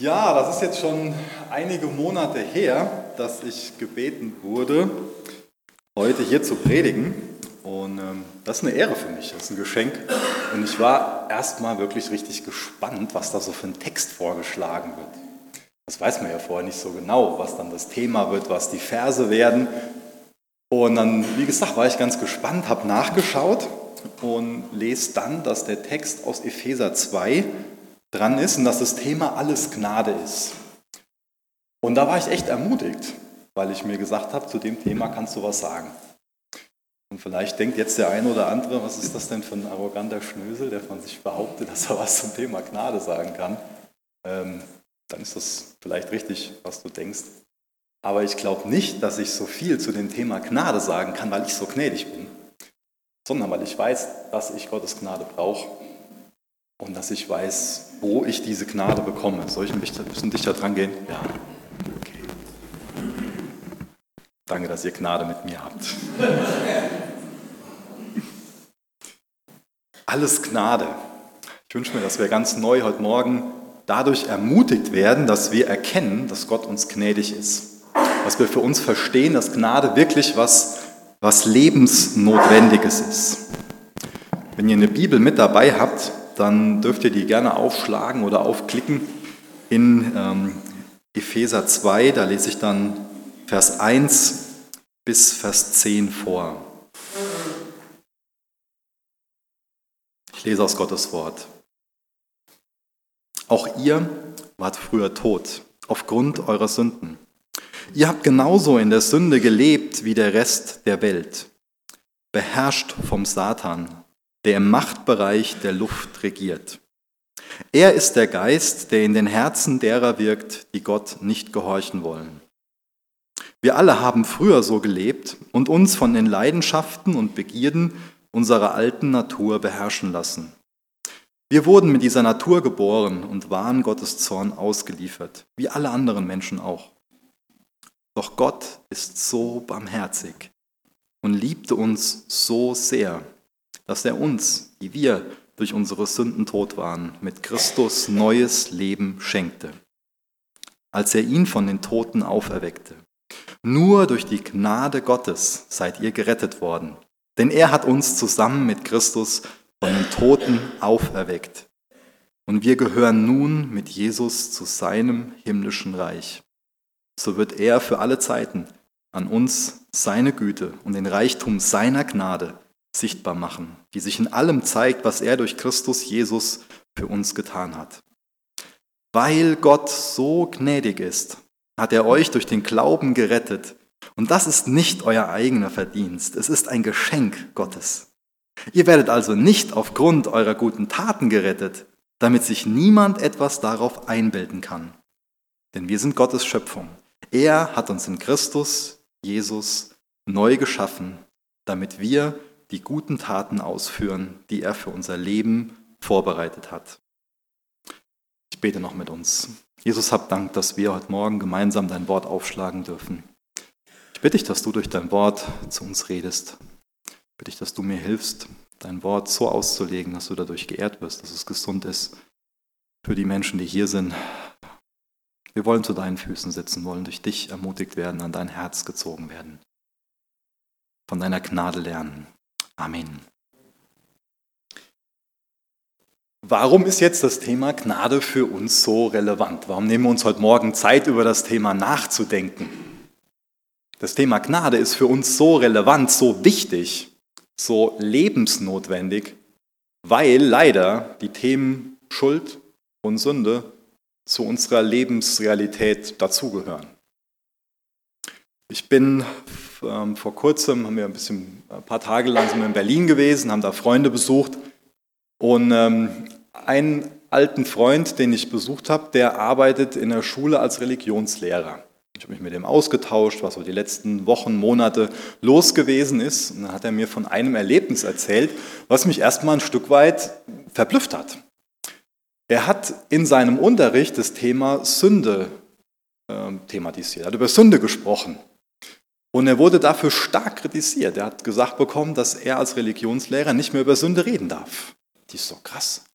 Ja, das ist jetzt schon einige Monate her, dass ich gebeten wurde, heute hier zu predigen. Und ähm, das ist eine Ehre für mich, das ist ein Geschenk. Und ich war erstmal wirklich richtig gespannt, was da so für ein Text vorgeschlagen wird. Das weiß man ja vorher nicht so genau, was dann das Thema wird, was die Verse werden. Und dann, wie gesagt, war ich ganz gespannt, habe nachgeschaut und lese dann, dass der Text aus Epheser 2 dran ist und dass das Thema alles Gnade ist. Und da war ich echt ermutigt, weil ich mir gesagt habe, zu dem Thema kannst du was sagen. Und vielleicht denkt jetzt der eine oder andere, was ist das denn für ein arroganter Schnösel, der von sich behauptet, dass er was zum Thema Gnade sagen kann. Ähm, dann ist das vielleicht richtig, was du denkst. Aber ich glaube nicht, dass ich so viel zu dem Thema Gnade sagen kann, weil ich so gnädig bin, sondern weil ich weiß, dass ich Gottes Gnade brauche und dass ich weiß, wo ich diese Gnade bekomme. Soll ich ein bisschen dichter dran gehen? Ja. Okay. Danke, dass ihr Gnade mit mir habt. Alles Gnade. Ich wünsche mir, dass wir ganz neu heute Morgen dadurch ermutigt werden, dass wir erkennen, dass Gott uns gnädig ist. Dass wir für uns verstehen, dass Gnade wirklich was, was Lebensnotwendiges ist. Wenn ihr eine Bibel mit dabei habt, dann dürft ihr die gerne aufschlagen oder aufklicken in ähm, Epheser 2. Da lese ich dann Vers 1 bis Vers 10 vor. Ich lese aus Gottes Wort. Auch ihr wart früher tot aufgrund eurer Sünden. Ihr habt genauso in der Sünde gelebt wie der Rest der Welt, beherrscht vom Satan der im Machtbereich der Luft regiert. Er ist der Geist, der in den Herzen derer wirkt, die Gott nicht gehorchen wollen. Wir alle haben früher so gelebt und uns von den Leidenschaften und Begierden unserer alten Natur beherrschen lassen. Wir wurden mit dieser Natur geboren und waren Gottes Zorn ausgeliefert, wie alle anderen Menschen auch. Doch Gott ist so barmherzig und liebte uns so sehr, dass er uns, die wir durch unsere Sünden tot waren, mit Christus neues Leben schenkte, als er ihn von den Toten auferweckte. Nur durch die Gnade Gottes seid ihr gerettet worden, denn er hat uns zusammen mit Christus von den Toten auferweckt. Und wir gehören nun mit Jesus zu seinem himmlischen Reich. So wird er für alle Zeiten an uns seine Güte und den Reichtum seiner Gnade sichtbar machen, die sich in allem zeigt, was er durch Christus Jesus für uns getan hat. Weil Gott so gnädig ist, hat er euch durch den Glauben gerettet. Und das ist nicht euer eigener Verdienst, es ist ein Geschenk Gottes. Ihr werdet also nicht aufgrund eurer guten Taten gerettet, damit sich niemand etwas darauf einbilden kann. Denn wir sind Gottes Schöpfung. Er hat uns in Christus, Jesus, neu geschaffen, damit wir die guten Taten ausführen, die er für unser Leben vorbereitet hat. Ich bete noch mit uns. Jesus, hab Dank, dass wir heute Morgen gemeinsam dein Wort aufschlagen dürfen. Ich bitte dich, dass du durch dein Wort zu uns redest. Ich bitte dich, dass du mir hilfst, dein Wort so auszulegen, dass du dadurch geehrt wirst, dass es gesund ist für die Menschen, die hier sind. Wir wollen zu deinen Füßen sitzen, wollen durch dich ermutigt werden, an dein Herz gezogen werden, von deiner Gnade lernen. Amen. Warum ist jetzt das Thema Gnade für uns so relevant? Warum nehmen wir uns heute Morgen Zeit, über das Thema nachzudenken? Das Thema Gnade ist für uns so relevant, so wichtig, so lebensnotwendig, weil leider die Themen Schuld und Sünde zu unserer Lebensrealität dazugehören. Ich bin ähm, vor kurzem, haben wir ein bisschen, ein paar Tage lang sind wir in Berlin gewesen, haben da Freunde besucht. Und ähm, einen alten Freund, den ich besucht habe, der arbeitet in der Schule als Religionslehrer. Ich habe mich mit dem ausgetauscht, was so die letzten Wochen, Monate los gewesen ist. Und dann hat er mir von einem Erlebnis erzählt, was mich erstmal ein Stück weit verblüfft hat. Er hat in seinem Unterricht das Thema Sünde äh, thematisiert, er hat über Sünde gesprochen. Und er wurde dafür stark kritisiert. Er hat gesagt bekommen, dass er als Religionslehrer nicht mehr über Sünde reden darf. Die ist so krass.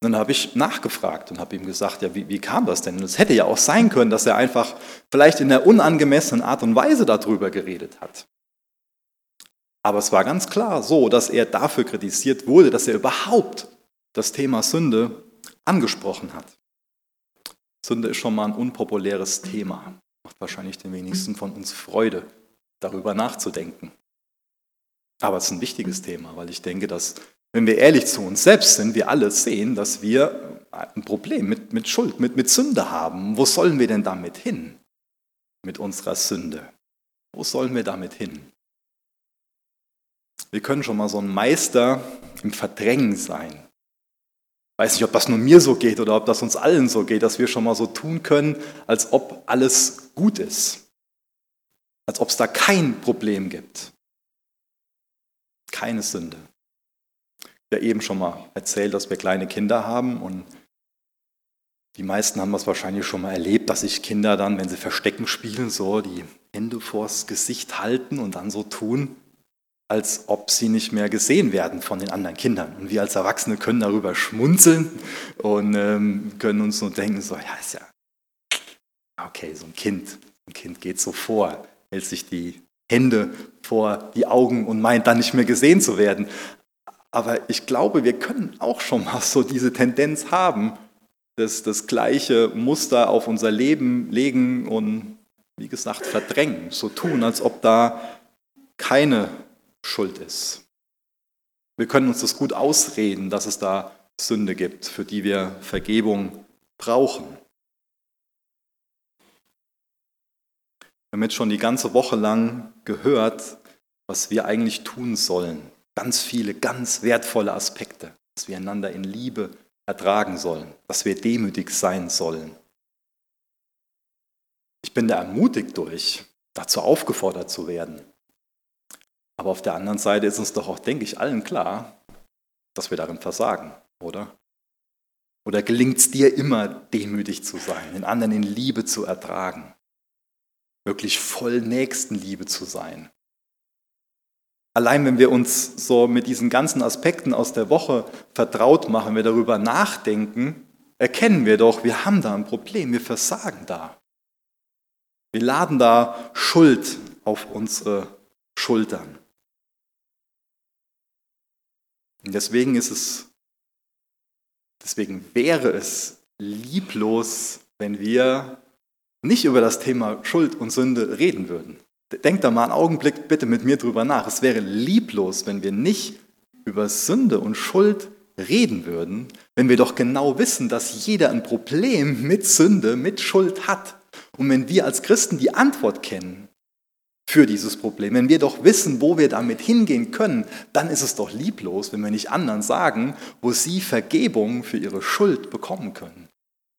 dann habe ich nachgefragt und habe ihm gesagt, ja, wie, wie kam das denn? Und es hätte ja auch sein können, dass er einfach vielleicht in der unangemessenen Art und Weise darüber geredet hat. Aber es war ganz klar so, dass er dafür kritisiert wurde, dass er überhaupt das Thema Sünde angesprochen hat. Sünde ist schon mal ein unpopuläres Thema. Macht wahrscheinlich den wenigsten von uns Freude, darüber nachzudenken. Aber es ist ein wichtiges Thema, weil ich denke, dass, wenn wir ehrlich zu uns selbst sind, wir alle sehen, dass wir ein Problem mit, mit Schuld, mit, mit Sünde haben. Wo sollen wir denn damit hin? Mit unserer Sünde. Wo sollen wir damit hin? Wir können schon mal so ein Meister im Verdrängen sein. Ich weiß nicht, ob das nur mir so geht oder ob das uns allen so geht, dass wir schon mal so tun können, als ob alles gut ist. Als ob es da kein Problem gibt. Keine Sünde. Ich habe ja eben schon mal erzählt, dass wir kleine Kinder haben und die meisten haben das wahrscheinlich schon mal erlebt, dass sich Kinder dann, wenn sie Verstecken spielen, so die Hände vors Gesicht halten und dann so tun, als ob sie nicht mehr gesehen werden von den anderen Kindern. Und wir als Erwachsene können darüber schmunzeln und ähm, können uns nur denken, so, ja, ist ja, okay, so ein Kind, ein Kind geht so vor, hält sich die Hände vor die Augen und meint dann nicht mehr gesehen zu werden. Aber ich glaube, wir können auch schon mal so diese Tendenz haben, dass das gleiche Muster auf unser Leben legen und, wie gesagt, verdrängen, so tun, als ob da keine schuld ist. Wir können uns das gut ausreden, dass es da Sünde gibt, für die wir Vergebung brauchen. Wir haben jetzt schon die ganze Woche lang gehört, was wir eigentlich tun sollen. Ganz viele, ganz wertvolle Aspekte, dass wir einander in Liebe ertragen sollen, dass wir demütig sein sollen. Ich bin da ermutigt durch, dazu aufgefordert zu werden. Aber auf der anderen Seite ist uns doch auch, denke ich, allen klar, dass wir darin versagen, oder? Oder gelingt es dir immer, demütig zu sein, den anderen in Liebe zu ertragen, wirklich voll Nächstenliebe zu sein? Allein wenn wir uns so mit diesen ganzen Aspekten aus der Woche vertraut machen, wir darüber nachdenken, erkennen wir doch, wir haben da ein Problem, wir versagen da. Wir laden da Schuld auf unsere Schultern. Und deswegen ist es, deswegen wäre es lieblos, wenn wir nicht über das Thema Schuld und Sünde reden würden. Denkt da mal einen Augenblick bitte mit mir drüber nach. Es wäre lieblos, wenn wir nicht über Sünde und Schuld reden würden, wenn wir doch genau wissen, dass jeder ein Problem mit Sünde, mit Schuld hat. Und wenn wir als Christen die Antwort kennen, für dieses Problem. Wenn wir doch wissen, wo wir damit hingehen können, dann ist es doch lieblos, wenn wir nicht anderen sagen, wo sie Vergebung für ihre Schuld bekommen können.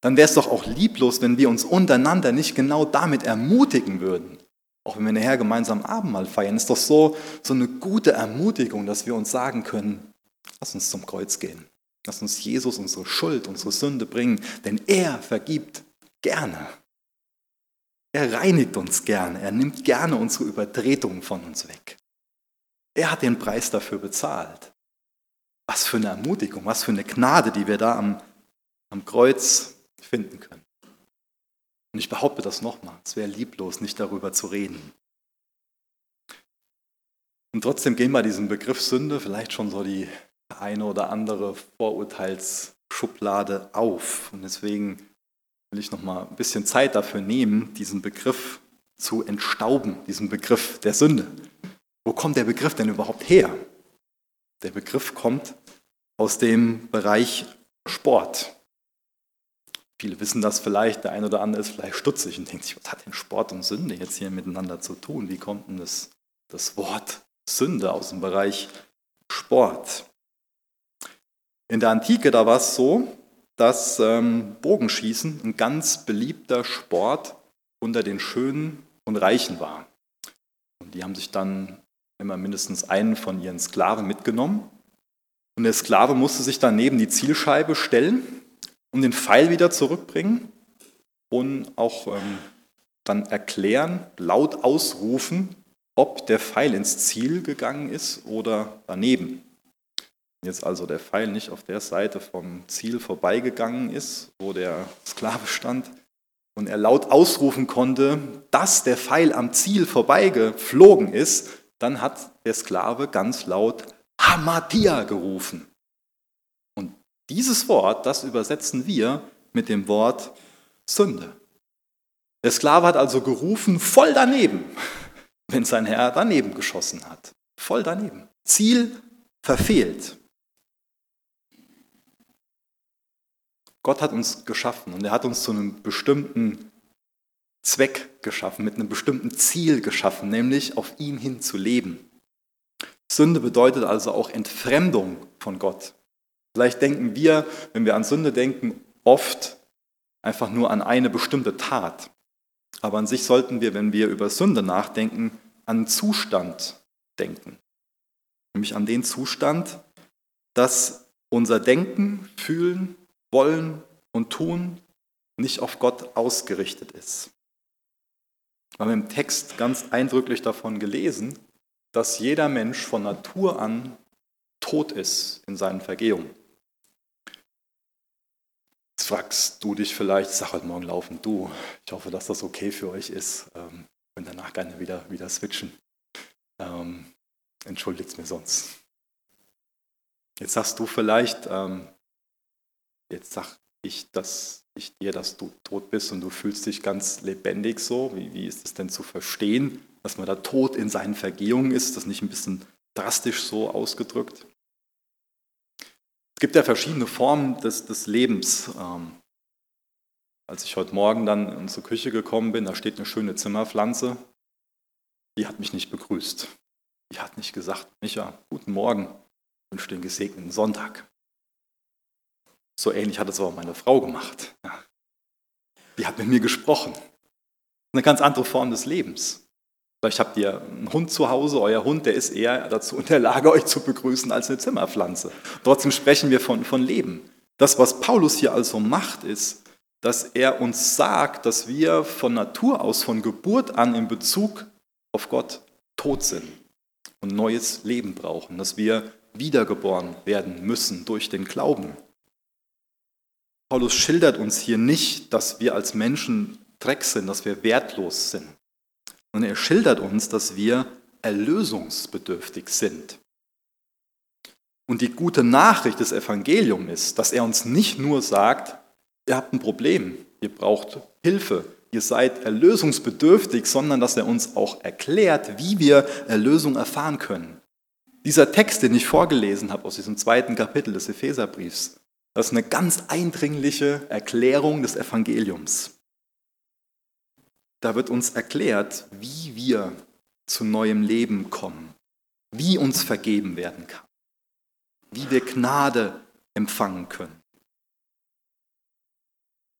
Dann wäre es doch auch lieblos, wenn wir uns untereinander nicht genau damit ermutigen würden. Auch wenn wir nachher gemeinsam Abendmahl feiern, ist doch so, so eine gute Ermutigung, dass wir uns sagen können, lass uns zum Kreuz gehen. Lass uns Jesus unsere Schuld, unsere Sünde bringen, denn er vergibt gerne. Er reinigt uns gerne, er nimmt gerne unsere Übertretungen von uns weg. Er hat den Preis dafür bezahlt. Was für eine Ermutigung, was für eine Gnade, die wir da am, am Kreuz finden können. Und ich behaupte das nochmal, es wäre lieblos, nicht darüber zu reden. Und trotzdem gehen bei diesem Begriff Sünde vielleicht schon so die eine oder andere Vorurteilsschublade auf. Und deswegen will ich noch mal ein bisschen Zeit dafür nehmen, diesen Begriff zu entstauben, diesen Begriff der Sünde. Wo kommt der Begriff denn überhaupt her? Der Begriff kommt aus dem Bereich Sport. Viele wissen das vielleicht, der eine oder andere ist vielleicht stutzig und denkt sich, was hat denn Sport und Sünde jetzt hier miteinander zu tun? Wie kommt denn das, das Wort Sünde aus dem Bereich Sport? In der Antike, da war es so, dass ähm, Bogenschießen ein ganz beliebter Sport unter den Schönen und Reichen war. Und die haben sich dann immer mindestens einen von ihren Sklaven mitgenommen. Und der Sklave musste sich dann neben die Zielscheibe stellen und den Pfeil wieder zurückbringen und auch ähm, dann erklären, laut ausrufen, ob der Pfeil ins Ziel gegangen ist oder daneben. jetzt also der Pfeil nicht auf der Seite vom Ziel vorbeigegangen ist, wo der Sklave stand, und er laut ausrufen konnte, dass der Pfeil am Ziel vorbeigeflogen ist, dann hat der Sklave ganz laut Hamatia gerufen. Dieses Wort, das übersetzen wir mit dem Wort Sünde. Der Sklave hat also gerufen, voll daneben, wenn sein Herr daneben geschossen hat. Voll daneben. Ziel verfehlt. Gott hat uns geschaffen und er hat uns zu einem bestimmten Zweck geschaffen, mit einem bestimmten Ziel geschaffen, nämlich auf ihn hin zu leben. Sünde bedeutet also auch Entfremdung von Gott. Vielleicht denken wir, wenn wir an Sünde denken, oft einfach nur an eine bestimmte Tat. Aber an sich sollten wir, wenn wir über Sünde nachdenken, an Zustand denken. Nämlich an den Zustand, dass unser Denken, Fühlen wollen und tun nicht auf Gott ausgerichtet ist. Wir haben im Text ganz eindrücklich davon gelesen, dass jeder Mensch von Natur an tot ist in seinen Vergehungen. Fragst du dich vielleicht, sag heute Morgen laufen, du, ich hoffe, dass das okay für euch ist. Ähm, und danach gerne wieder, wieder switchen. Ähm, Entschuldigt mir sonst. Jetzt sagst du vielleicht, ähm, Jetzt sag ich, dass ich dir, dass du tot bist und du fühlst dich ganz lebendig so. Wie, wie ist es denn zu verstehen, dass man da tot in seinen Vergehungen ist? Das nicht ein bisschen drastisch so ausgedrückt? Gibt ja verschiedene Formen des, des Lebens. Ähm, als ich heute Morgen dann in unsere Küche gekommen bin, da steht eine schöne Zimmerpflanze. Die hat mich nicht begrüßt. Die hat nicht gesagt, Micha, guten Morgen, ich wünsche einen gesegneten Sonntag. So ähnlich hat es aber meine Frau gemacht. Die hat mit mir gesprochen. Eine ganz andere Form des Lebens. Vielleicht habt ihr einen Hund zu Hause, euer Hund, der ist eher dazu in der Lage, euch zu begrüßen als eine Zimmerpflanze. Trotzdem sprechen wir von, von Leben. Das, was Paulus hier also macht, ist, dass er uns sagt, dass wir von Natur aus, von Geburt an in Bezug auf Gott tot sind und neues Leben brauchen, dass wir wiedergeboren werden müssen durch den Glauben. Paulus schildert uns hier nicht, dass wir als Menschen Dreck sind, dass wir wertlos sind, sondern er schildert uns, dass wir erlösungsbedürftig sind. Und die gute Nachricht des Evangeliums ist, dass er uns nicht nur sagt, ihr habt ein Problem, ihr braucht Hilfe, ihr seid erlösungsbedürftig, sondern dass er uns auch erklärt, wie wir Erlösung erfahren können. Dieser Text, den ich vorgelesen habe aus diesem zweiten Kapitel des Epheserbriefs, das ist eine ganz eindringliche Erklärung des Evangeliums. Da wird uns erklärt, wie wir zu neuem Leben kommen, wie uns vergeben werden kann, wie wir Gnade empfangen können.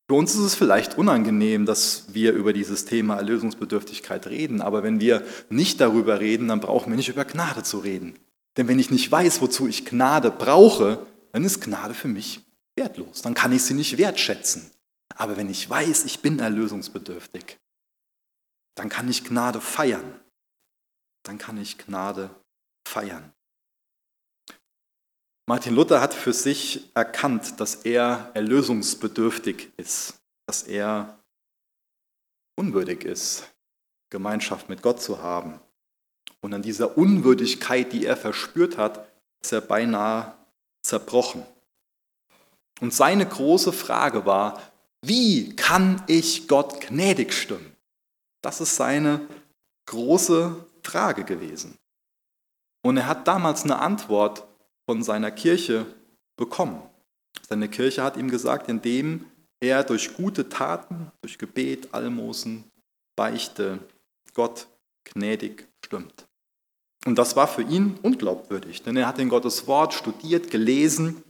Für uns ist es vielleicht unangenehm, dass wir über dieses Thema Erlösungsbedürftigkeit reden, aber wenn wir nicht darüber reden, dann brauchen wir nicht über Gnade zu reden. Denn wenn ich nicht weiß, wozu ich Gnade brauche, dann ist Gnade für mich wertlos. Dann kann ich sie nicht wertschätzen. Aber wenn ich weiß, ich bin erlösungsbedürftig, dann kann ich Gnade feiern. Dann kann ich Gnade feiern. Martin Luther hat für sich erkannt, dass er erlösungsbedürftig ist, dass er unwürdig ist, Gemeinschaft mit Gott zu haben. Und an dieser Unwürdigkeit, die er verspürt hat, ist er beinahe zerbrochen. Und seine große Frage war, wie kann ich Gott gnädig stimmen? Das ist seine große Frage gewesen. Und er hat damals eine Antwort von seiner Kirche bekommen. Seine Kirche hat ihm gesagt, indem er durch gute Taten, durch Gebet, Almosen, Beichte Gott gnädig stimmt. Und das war für ihn unglaubwürdig, denn er hat in Gottes Wort studiert, gelesen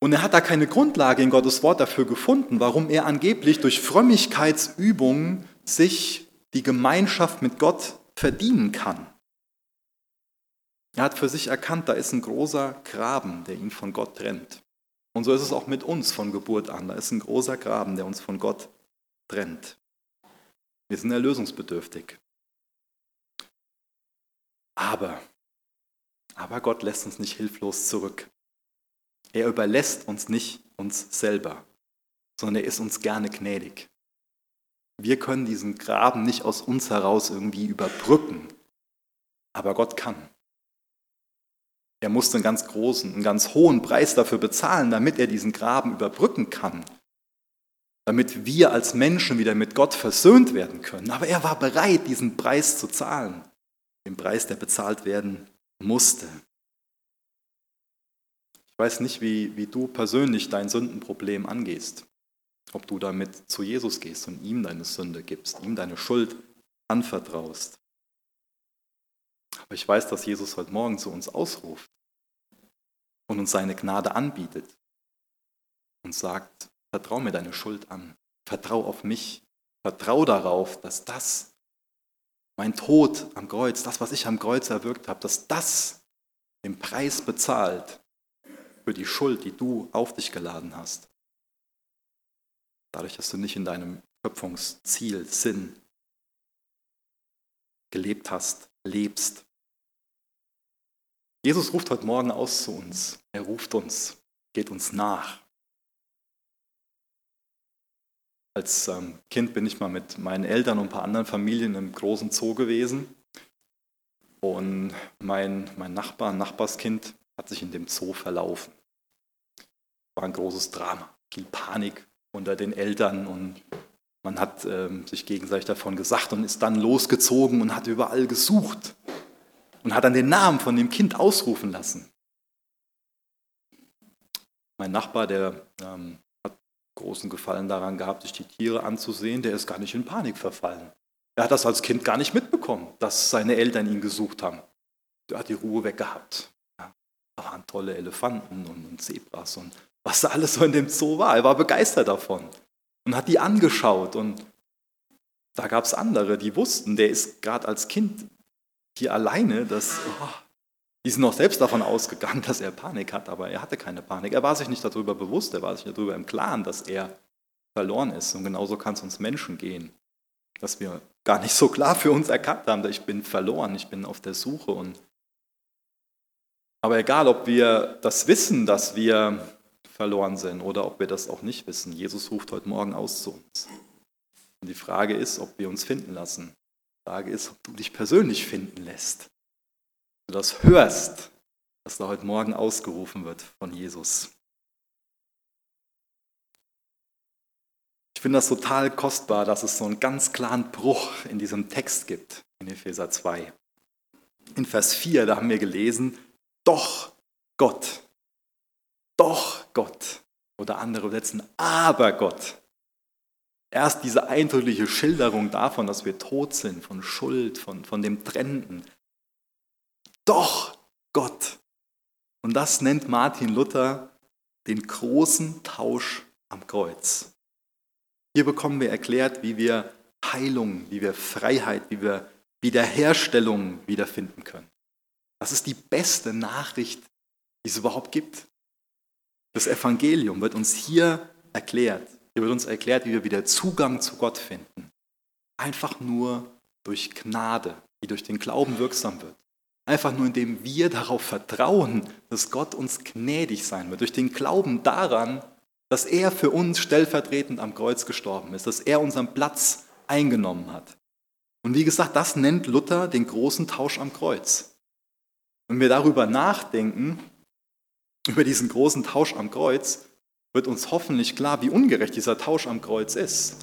und er hat da keine Grundlage in Gottes Wort dafür gefunden, warum er angeblich durch Frömmigkeitsübungen sich die Gemeinschaft mit Gott verdienen kann. Er hat für sich erkannt, da ist ein großer Graben, der ihn von Gott trennt. Und so ist es auch mit uns von Geburt an. Da ist ein großer Graben, der uns von Gott trennt. Wir sind erlösungsbedürftig. Aber Aber Gott lässt uns nicht hilflos zurück. Er überlässt uns nicht uns selber, sondern er ist uns gerne gnädig. Wir können diesen Graben nicht aus uns heraus irgendwie überbrücken, aber Gott kann. Er musste einen ganz großen, einen ganz hohen Preis dafür bezahlen, damit er diesen Graben überbrücken kann, damit wir als Menschen wieder mit Gott versöhnt werden können. Aber er war bereit, diesen Preis zu zahlen, den Preis, der bezahlt werden musste. Ich weiß nicht, wie, wie du persönlich dein Sündenproblem angehst. Ob du damit zu Jesus gehst und ihm deine Sünde gibst, ihm deine Schuld anvertraust. Aber ich weiß, dass Jesus heute Morgen zu uns ausruft und uns seine Gnade anbietet und sagt, vertrau mir deine Schuld an, vertrau auf mich, vertrau darauf, dass das, mein Tod am Kreuz, das, was ich am Kreuz erwirkt habe, dass das den Preis bezahlt für die Schuld, die du auf dich geladen hast. Dadurch, dass du nicht in deinem Schöpfungsziel, Sinn gelebt hast, lebst. Jesus ruft heute Morgen aus zu uns. Er ruft uns, geht uns nach. Als ähm, Kind bin ich mal mit meinen Eltern und ein paar anderen Familien im großen Zoo gewesen. Und mein, mein Nachbar, Nachbarskind, hat sich in dem Zoo verlaufen. War ein großes Drama, viel Panik unter den Eltern und man hat ähm, sich gegenseitig davon gesagt und ist dann losgezogen und hat überall gesucht und hat dann den Namen von dem Kind ausrufen lassen. Mein Nachbar, der ähm, hat großen Gefallen daran gehabt, sich die Tiere anzusehen, der ist gar nicht in Panik verfallen. Er hat das als Kind gar nicht mitbekommen, dass seine Eltern ihn gesucht haben. Er hat die Ruhe weggehabt. Da waren tolle Elefanten und, und Zebras und was da alles so in dem Zoo war. Er war begeistert davon und hat die angeschaut. Und da gab es andere, die wussten, der ist gerade als Kind hier alleine, dass, oh, die sind noch selbst davon ausgegangen, dass er Panik hat, aber er hatte keine Panik. Er war sich nicht darüber bewusst, er war sich darüber im Klaren, dass er verloren ist. Und genauso kann es uns Menschen gehen, dass wir gar nicht so klar für uns erkannt haben, dass ich bin verloren, ich bin auf der Suche. Und aber egal, ob wir das wissen, dass wir verloren sind oder ob wir das auch nicht wissen, Jesus ruft heute Morgen aus zu uns. Und die Frage ist, ob wir uns finden lassen. Frage ist, ob du dich persönlich finden lässt. Du das hörst, was da heute Morgen ausgerufen wird von Jesus. Ich finde das total kostbar, dass es so einen ganz klaren Bruch in diesem Text gibt, in Epheser 2. In Vers 4, da haben wir gelesen, doch Gott, doch Gott. Oder andere übersetzen, aber Gott. Erst diese eindrückliche Schilderung davon, dass wir tot sind, von Schuld, von, von dem Trennenden. Doch Gott. Und das nennt Martin Luther den großen Tausch am Kreuz. Hier bekommen wir erklärt, wie wir Heilung, wie wir Freiheit, wie wir Wiederherstellung wiederfinden können. Das ist die beste Nachricht, die es überhaupt gibt. Das Evangelium wird uns hier erklärt. Hier wird uns erklärt, wie wir wieder Zugang zu Gott finden. Einfach nur durch Gnade, die durch den Glauben wirksam wird. Einfach nur, indem wir darauf vertrauen, dass Gott uns gnädig sein wird. Durch den Glauben daran, dass er für uns stellvertretend am Kreuz gestorben ist, dass er unseren Platz eingenommen hat. Und wie gesagt, das nennt Luther den großen Tausch am Kreuz. Wenn wir darüber nachdenken, über diesen großen Tausch am Kreuz, wird uns hoffentlich klar, wie ungerecht dieser Tausch am Kreuz ist.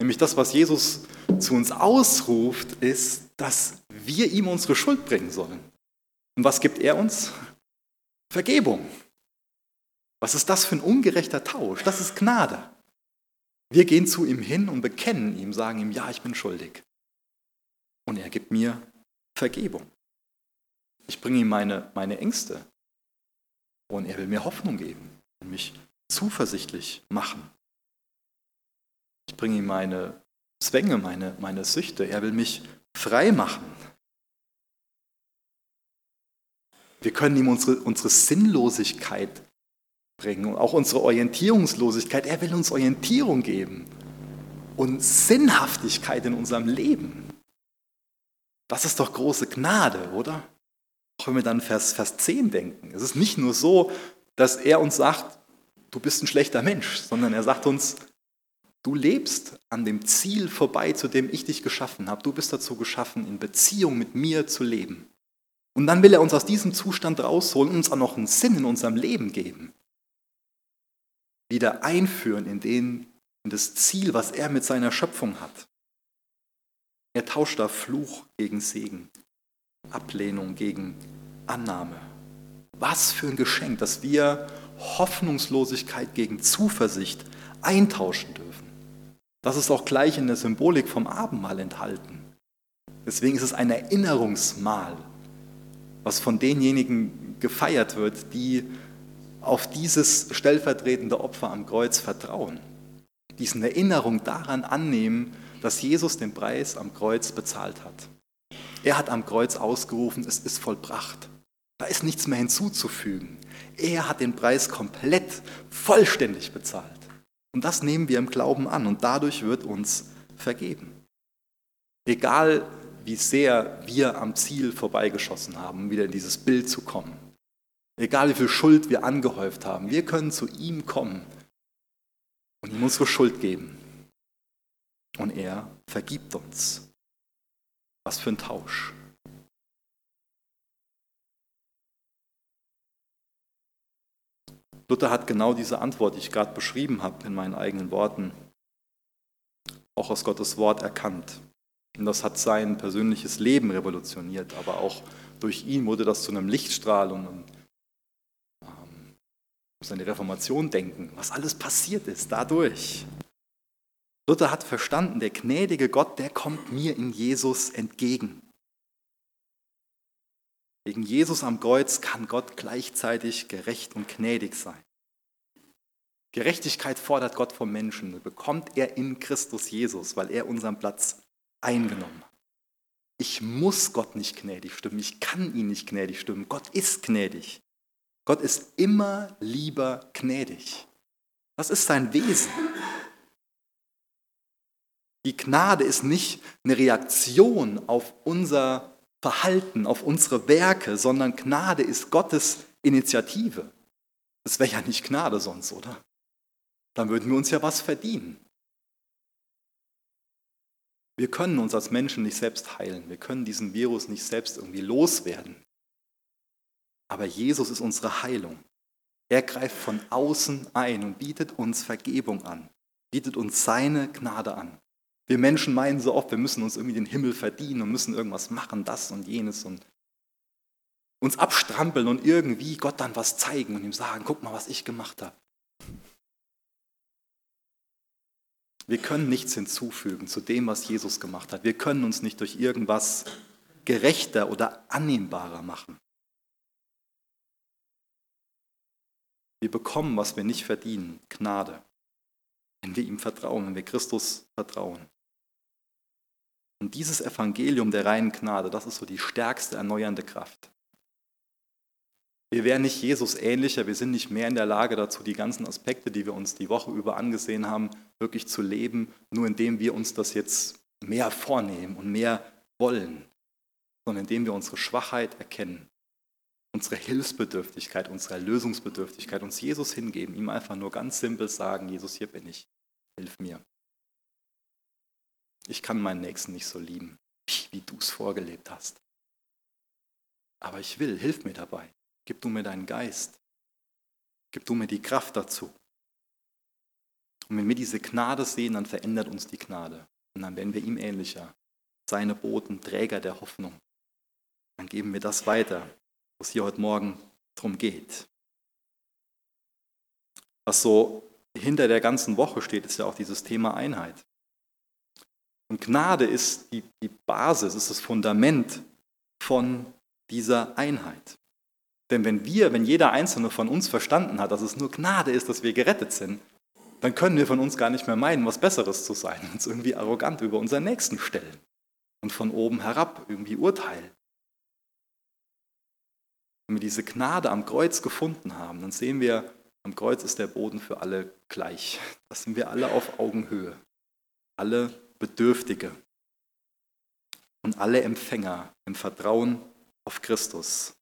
Nämlich das, was Jesus zu uns ausruft, ist, dass wir ihm unsere Schuld bringen sollen. Und was gibt er uns? Vergebung. Was ist das für ein ungerechter Tausch? Das ist Gnade. Wir gehen zu ihm hin und bekennen ihm, sagen ihm, ja, ich bin schuldig. Und er gibt mir Vergebung. Ich bringe ihm meine, meine Ängste. Und er will mir Hoffnung geben und mich zuversichtlich machen. Ich bringe ihm meine Zwänge, meine, meine Süchte. Er will mich frei machen. Wir können ihm unsere, unsere Sinnlosigkeit bringen und auch unsere Orientierungslosigkeit. Er will uns Orientierung geben und Sinnhaftigkeit in unserem Leben. Das ist doch große Gnade, oder? Auch wenn wir dann Vers, Vers 10 denken. Es ist nicht nur so, dass er uns sagt, du bist ein schlechter Mensch, sondern er sagt uns, du lebst an dem Ziel vorbei, zu dem ich dich geschaffen habe. Du bist dazu geschaffen, in Beziehung mit mir zu leben. Und dann will er uns aus diesem Zustand rausholen und uns auch noch einen Sinn in unserem Leben geben. Wieder einführen in, den, in das Ziel, was er mit seiner Schöpfung hat. Er tauscht da Fluch gegen Segen, Ablehnung gegen Annahme. Was für ein Geschenk, dass wir Hoffnungslosigkeit gegen Zuversicht eintauschen dürfen. Das ist auch gleich in der Symbolik vom Abendmahl enthalten. Deswegen ist es ein Erinnerungsmahl, was von denjenigen gefeiert wird, die auf dieses stellvertretende Opfer am Kreuz vertrauen. Diesen Erinnerung daran annehmen, dass Jesus den Preis am Kreuz bezahlt hat. Er hat am Kreuz ausgerufen, es ist vollbracht. Da ist nichts mehr hinzuzufügen. Er hat den Preis komplett, vollständig bezahlt. Und das nehmen wir im Glauben an und dadurch wird uns vergeben. Egal wie sehr wir am Ziel vorbeigeschossen haben, um wieder in dieses Bild zu kommen. Egal wie viel Schuld wir angehäuft haben, wir können zu ihm kommen und ihm unsere Schuld geben. Und er vergibt uns. Was für ein Tausch. Luther hat genau diese Antwort, die ich gerade beschrieben habe, in meinen eigenen Worten, auch aus Gottes Wort erkannt. Und das hat sein persönliches Leben revolutioniert, aber auch durch ihn wurde das zu einem Lichtstrahl und ähm, seine Reformation denken, was alles passiert ist dadurch. Luther hat verstanden, der gnädige Gott, der kommt mir in Jesus entgegen. Wegen Jesus am Kreuz kann Gott gleichzeitig gerecht und gnädig sein. Gerechtigkeit fordert Gott vom Menschen, bekommt er in Christus Jesus, weil er unseren Platz eingenommen hat. Ich muss Gott nicht gnädig stimmen, ich kann ihn nicht gnädig stimmen. Gott ist gnädig. Gott ist immer lieber gnädig. Das ist sein Wesen. Die Gnade ist nicht eine Reaktion auf unser Verhalten, auf unsere Werke, sondern Gnade ist Gottes Initiative. Das wäre ja nicht Gnade sonst, oder? Dann würden wir uns ja was verdienen. Wir können uns als Menschen nicht selbst heilen. Wir können diesen Virus nicht selbst irgendwie loswerden. Aber Jesus ist unsere Heilung. Er greift von außen ein und bietet uns Vergebung an, bietet uns seine Gnade an. Wir Menschen meinen so oft, wir müssen uns irgendwie den Himmel verdienen und müssen irgendwas machen, das und jenes und uns abstrampeln und irgendwie Gott dann was zeigen und ihm sagen, guck mal, was ich gemacht habe. Wir können nichts hinzufügen zu dem, was Jesus gemacht hat. Wir können uns nicht durch irgendwas gerechter oder annehmbarer machen. Wir bekommen, was wir nicht verdienen, Gnade, wenn wir ihm vertrauen, wenn wir Christus vertrauen. Und dieses Evangelium der reinen Gnade, das ist so die stärkste erneuernde Kraft. Wir wären nicht Jesus ähnlicher, wir sind nicht mehr in der Lage dazu, die ganzen Aspekte, die wir uns die Woche über angesehen haben, wirklich zu leben, nur indem wir uns das jetzt mehr vornehmen und mehr wollen, sondern indem wir unsere Schwachheit erkennen, unsere Hilfsbedürftigkeit, unsere Erlösungsbedürftigkeit, uns Jesus hingeben, ihm einfach nur ganz simpel sagen, Jesus, hier bin ich, hilf mir. Ich kann meinen Nächsten nicht so lieben, wie du es vorgelebt hast. Aber ich will, hilf mir dabei. Gib du mir deinen Geist. Gib du mir die Kraft dazu. Und wenn wir diese Gnade sehen, dann verändert uns die Gnade. Und dann werden wir ihm ähnlicher. Seine Boten, Träger der Hoffnung. Dann geben wir das weiter, was hier heute Morgen drum geht. Was so hinter der ganzen Woche steht, ist ja auch dieses Thema Einheit. Und Gnade ist die, die Basis, ist das Fundament von dieser Einheit. Denn wenn wir, wenn jeder Einzelne von uns verstanden hat, dass es nur Gnade ist, dass wir gerettet sind, dann können wir von uns gar nicht mehr meinen, was Besseres zu sein, uns irgendwie arrogant über unseren Nächsten stellen und von oben herab irgendwie urteilen. Wenn wir diese Gnade am Kreuz gefunden haben, dann sehen wir, am Kreuz ist der Boden für alle gleich. Da sind wir alle auf Augenhöhe. Alle Bedürftige und alle Empfänger im Vertrauen auf Christus.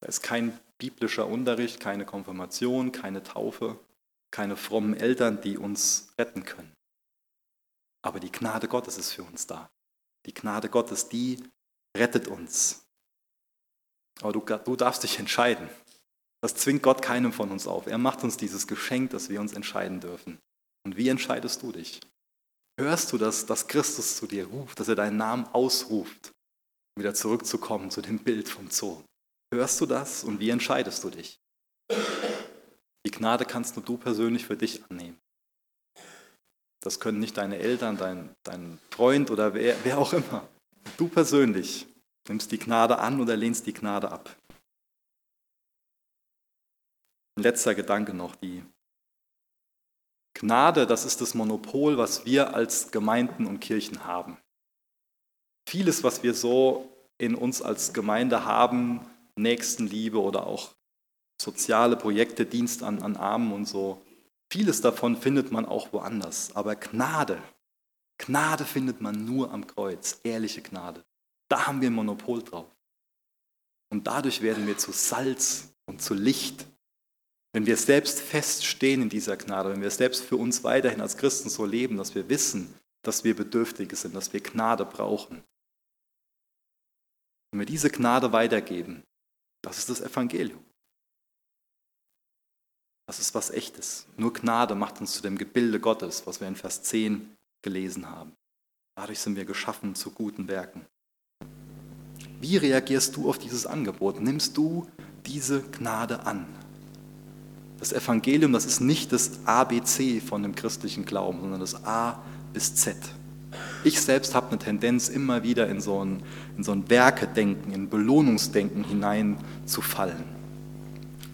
Da ist kein biblischer Unterricht, keine Konfirmation, keine Taufe, keine frommen Eltern, die uns retten können. Aber die Gnade Gottes ist für uns da. Die Gnade Gottes, die rettet uns. Aber du, du darfst dich entscheiden. Das zwingt Gott keinem von uns auf. Er macht uns dieses Geschenk, dass wir uns entscheiden dürfen. Und wie entscheidest du dich? Hörst du, dass, dass Christus zu dir ruft, dass er deinen Namen ausruft, um wieder zurückzukommen zu dem Bild vom Zoo? Hörst du das und wie entscheidest du dich? Die Gnade kannst nur du persönlich für dich annehmen. Das können nicht deine Eltern, dein, dein Freund oder wer, wer auch immer. Du persönlich nimmst die Gnade an oder lehnst die Gnade ab. Ein letzter Gedanke noch, die Gnade, das ist das Monopol, was wir als Gemeinden und Kirchen haben. Vieles, was wir so in uns als Gemeinde haben, Nächstenliebe oder auch soziale Projekte, Dienst an, an Armen und so, vieles davon findet man auch woanders. Aber Gnade, Gnade findet man nur am Kreuz, ehrliche Gnade. Da haben wir ein Monopol drauf. Und dadurch werden wir zu Salz und zu Licht. Wenn wir selbst feststehen in dieser Gnade, wenn wir selbst für uns weiterhin als Christen so leben, dass wir wissen, dass wir Bedürftige sind, dass wir Gnade brauchen. Wenn wir diese Gnade weitergeben, das ist das Evangelium. Das ist was Echtes. Nur Gnade macht uns zu dem Gebilde Gottes, was wir in Vers 10 gelesen haben. Dadurch sind wir geschaffen zu guten Werken. Wie reagierst du auf dieses Angebot? Nimmst du diese Gnade an? Das Evangelium, das ist nicht das ABC von dem christlichen Glauben, sondern das A bis Z. Ich selbst habe eine Tendenz, immer wieder in so ein, in so ein Werkedenken, in Belohnungsdenken hineinzufallen.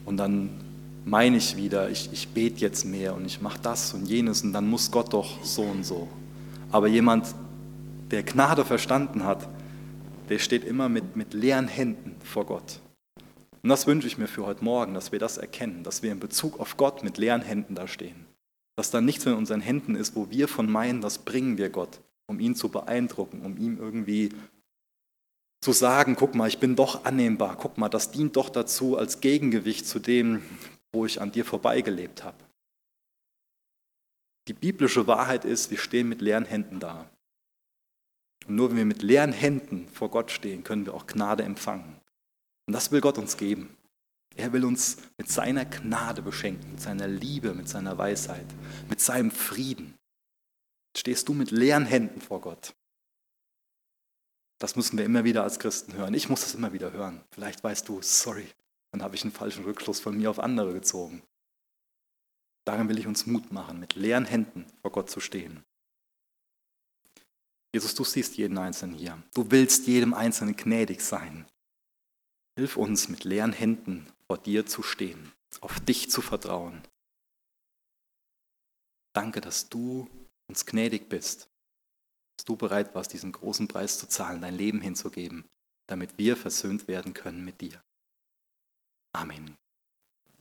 Und dann meine ich wieder, ich, ich bete jetzt mehr und ich mache das und jenes und dann muss Gott doch so und so. Aber jemand, der Gnade verstanden hat, der steht immer mit, mit leeren Händen vor Gott. Und das wünsche ich mir für heute Morgen, dass wir das erkennen, dass wir in Bezug auf Gott mit leeren Händen da stehen. Dass da nichts in unseren Händen ist, wo wir von meinen, das bringen wir Gott, um ihn zu beeindrucken, um ihm irgendwie zu sagen, guck mal, ich bin doch annehmbar, guck mal, das dient doch dazu als Gegengewicht zu dem, wo ich an dir vorbeigelebt habe. Die biblische Wahrheit ist, wir stehen mit leeren Händen da. Und nur wenn wir mit leeren Händen vor Gott stehen, können wir auch Gnade empfangen. Und das will Gott uns geben. Er will uns mit seiner Gnade beschenken, mit seiner Liebe, mit seiner Weisheit, mit seinem Frieden. Stehst du mit leeren Händen vor Gott? Das müssen wir immer wieder als Christen hören. Ich muss das immer wieder hören. Vielleicht weißt du, sorry, dann habe ich einen falschen Rückschluss von mir auf andere gezogen. Darin will ich uns Mut machen, mit leeren Händen vor Gott zu stehen. Jesus, du siehst jeden Einzelnen hier. Du willst jedem Einzelnen gnädig sein. Hilf uns, mit leeren Händen vor dir zu stehen, auf dich zu vertrauen. Danke, dass du uns gnädig bist, dass du bereit warst, diesen großen Preis zu zahlen, dein Leben hinzugeben, damit wir versöhnt werden können mit dir. Amen.